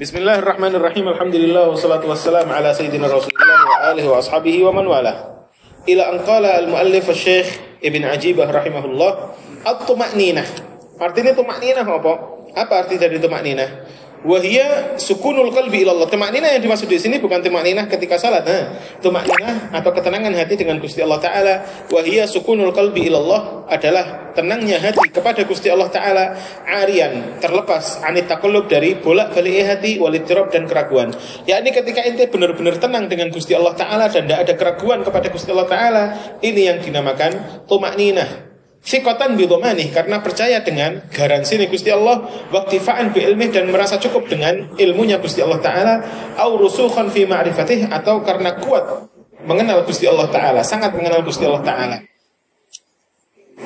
بسم الله الرحمن الرحيم الحمد لله والصلاة والسلام على سيدنا رسول الله وآله وأصحابه ومن والاه إلى أن قال المؤلف الشيخ ابن عجيبة رحمه الله الطمأنينة أرتيني طمأنينة هو apa arti dari طمأنينة Wahia sukunul qalbi ilallah. Tumakninah yang dimaksud di sini bukan tumakninah ketika salat. Nah, tumakninah atau ketenangan hati dengan Gusti Allah Taala. Wahia sukunul qalbi ilallah adalah tenangnya hati kepada Gusti Allah Taala. Arian terlepas anit takulub dari bolak balik hati walitirab dan keraguan. Yakni ketika ente benar-benar tenang dengan Gusti Allah Taala dan tidak ada keraguan kepada Gusti Allah Taala, ini yang dinamakan tumakninah. Sikotan bidomani karena percaya dengan garansi ini Gusti Allah waktifaan bi ilmi dan merasa cukup dengan ilmunya Gusti Allah Taala au rusukhan fi ma'rifatih atau karena kuat mengenal Gusti Allah Taala sangat mengenal Gusti Allah Taala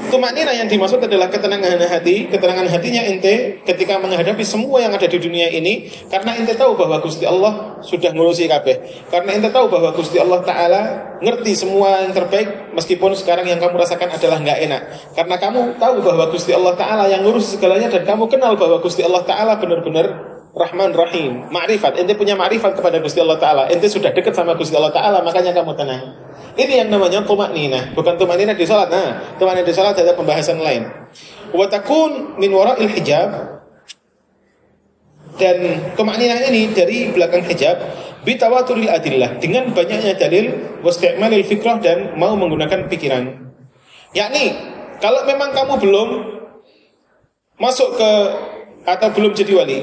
Tumaknina yang dimaksud adalah ketenangan hati, ketenangan hatinya ente ketika menghadapi semua yang ada di dunia ini karena ente tahu bahwa Gusti Allah sudah ngurusi kabeh. Karena ente tahu bahwa Gusti Allah taala ngerti semua yang terbaik meskipun sekarang yang kamu rasakan adalah nggak enak. Karena kamu tahu bahwa Gusti Allah taala yang ngurus segalanya dan kamu kenal bahwa Gusti Allah taala benar-benar Rahman Rahim, ma'rifat. Ente punya ma'rifat kepada Gusti Allah Ta'ala. Ente sudah dekat sama Gusti Allah Ta'ala, makanya kamu tenang. Ini yang namanya tumak nina, bukan tumak nina di salat. Nah, tumak nina di salat ada pembahasan lain. Watakun min wara'il hijab dan tumak nina ini dari belakang hijab bitawaturil adillah dengan banyaknya dalil wasti'malil fikrah dan mau menggunakan pikiran. Yakni kalau memang kamu belum masuk ke atau belum jadi wali,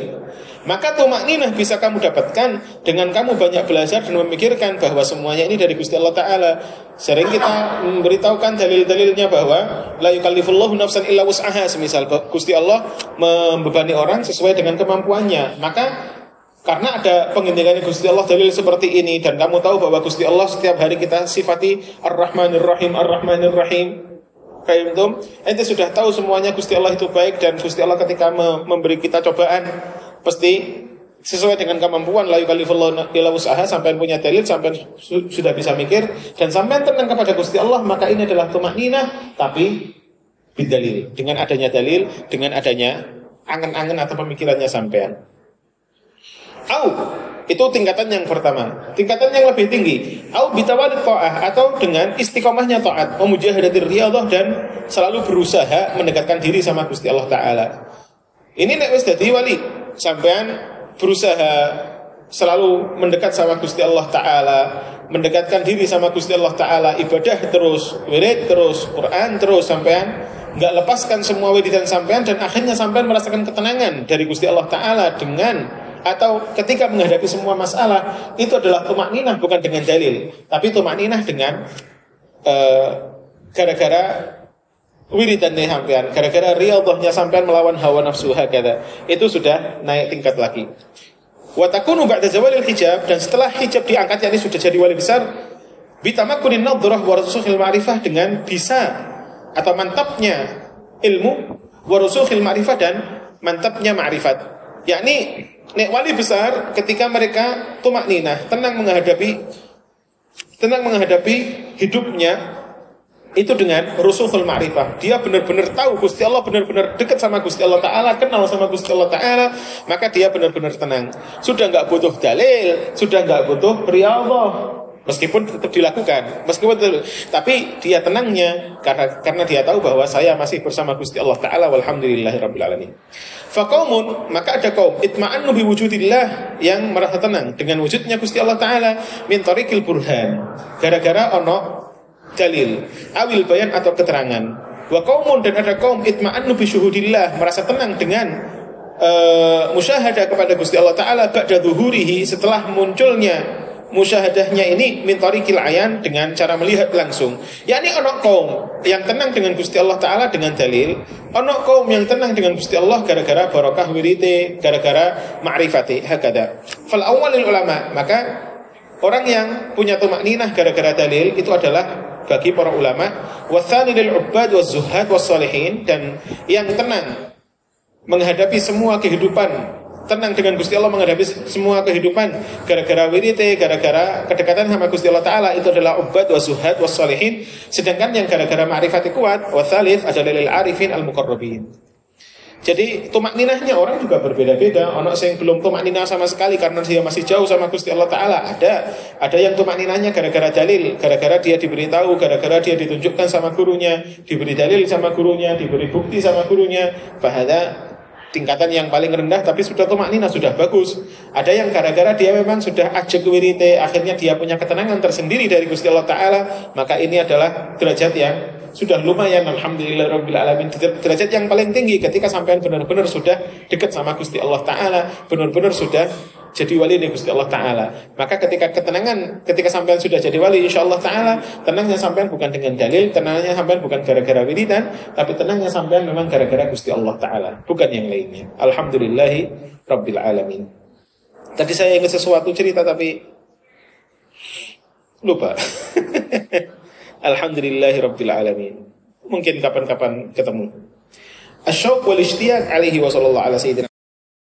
maka tumak ninah bisa kamu dapatkan dengan kamu banyak belajar dan memikirkan bahwa semuanya ini dari Gusti Allah Ta'ala. Sering kita memberitahukan dalil-dalilnya bahwa la yukallifullahu nafsan illa wus'aha semisal Gusti Allah membebani orang sesuai dengan kemampuannya. Maka karena ada pengintikan Gusti Allah dalil seperti ini dan kamu tahu bahwa Gusti Allah setiap hari kita sifati Ar-Rahmanir Rahim Ar-Rahmanir Rahim kayak itu ente sudah tahu semuanya Gusti Allah itu baik dan Gusti Allah ketika memberi kita cobaan pasti sesuai dengan kemampuan la yukallifullahu illa usaha sampai punya dalil sampai su sudah bisa mikir dan sampai tenang kepada Gusti Allah maka ini adalah tumakninah tapi bidalil. Dengan adanya dalil dengan adanya angan-angan atau pemikirannya sampean. Au itu tingkatan yang pertama. Tingkatan yang lebih tinggi. Au bitawalid ta'ah atau dengan istiqomahnya taat memujahadatir riyadhah dan selalu berusaha mendekatkan diri sama Gusti Allah taala. Ini nek wis dadi wali sampean berusaha selalu mendekat sama Gusti Allah Ta'ala mendekatkan diri sama Gusti Allah Ta'ala ibadah terus, wirid terus, Quran terus sampean nggak lepaskan semua wiridan sampean dan akhirnya sampean merasakan ketenangan dari Gusti Allah Ta'ala dengan atau ketika menghadapi semua masalah itu adalah tumak ninah bukan dengan dalil tapi tumak ninah dengan uh, gara-gara wiridan nih sampean. Gara-gara riyadhahnya sampean melawan hawa nafsu hakada itu sudah naik tingkat lagi. Wa takunu ba'da zawalil hijab dan setelah hijab diangkat yakni sudah jadi wali besar bitamakunin nadhrah wa rusukhil ma'rifah dengan bisa atau mantapnya ilmu wa rusukhil ma'rifah dan mantapnya ma'rifat. Yakni nek wali besar ketika mereka tumak ninah tenang menghadapi tenang menghadapi hidupnya itu dengan rusuhul ma'rifah. Dia benar-benar tahu Gusti Allah benar-benar dekat sama Gusti Allah Ta'ala, kenal sama Gusti Allah Ta'ala, maka dia benar-benar tenang. Sudah nggak butuh dalil, sudah nggak butuh riyadhah. Meskipun tetap dilakukan, meskipun tetap, tapi dia tenangnya karena karena dia tahu bahwa saya masih bersama Gusti Allah Taala walhamdulillahirabbil alamin. Maka ada kaum itma'annu bi wujudillah yang merasa tenang dengan wujudnya Gusti Allah Taala min tariqil burhan. Gara-gara ono dalil awil bayan atau keterangan wa kaumun dan ada kaum itma'annu bi syuhudillah merasa tenang dengan uh, musyahadah kepada Gusti Allah taala ba'da zuhurihi setelah munculnya musyahadahnya ini min tariqil ayan dengan cara melihat langsung. yakni ono kaum yang tenang dengan Gusti Allah taala dengan dalil, ono kaum yang tenang dengan Gusti Allah gara-gara barokah wirite, gara-gara ma'rifati hakada. Fal awwalil ulama, maka orang yang punya tumak ninah gara-gara dalil itu adalah bagi para ulama wathani lil ubbad wa zuhad wa salihin dan yang tenang menghadapi semua kehidupan tenang dengan Gusti Allah menghadapi semua kehidupan gara-gara wirite, gara-gara kedekatan sama Gusti Allah Ta'ala itu adalah ubbad wa zuhad wa sedangkan yang gara-gara ma'rifati kuat wa thalith adalah lil arifin al muqarrabin Jadi tumak ninahnya orang juga berbeda-beda. Ono yang belum tumak ninah sama sekali karena dia masih jauh sama Gusti Allah Taala. Ada, ada yang tumak ninahnya gara-gara dalil, gara-gara dia diberitahu, gara-gara dia ditunjukkan sama gurunya, diberi dalil sama gurunya, diberi bukti sama gurunya. Bahada tingkatan yang paling rendah tapi sudah tumak ninah sudah bagus. Ada yang gara-gara dia memang sudah ajak wirite, akhirnya dia punya ketenangan tersendiri dari Gusti Allah Taala. Maka ini adalah derajat yang sudah lumayan alhamdulillah rabbil alamin. Derajat yang paling tinggi ketika sampean benar-benar sudah dekat sama Gusti Allah taala benar-benar sudah jadi wali nih Gusti Allah taala. Maka ketika ketenangan ketika sampean sudah jadi wali insya Allah taala tenangnya sampean bukan dengan dalil tenangnya sampean bukan gara-gara wiridan tapi tenangnya sampean memang gara-gara Gusti Allah taala bukan yang lainnya. Alhamdulillahi rabbil alamin. Tadi saya ingat sesuatu cerita tapi lupa Alhamdulillahi Rabbil Alamin. Mungkin kapan-kapan ketemu. Asyok wal ishtiyaq alaihi wa sallallahu ala sayyidina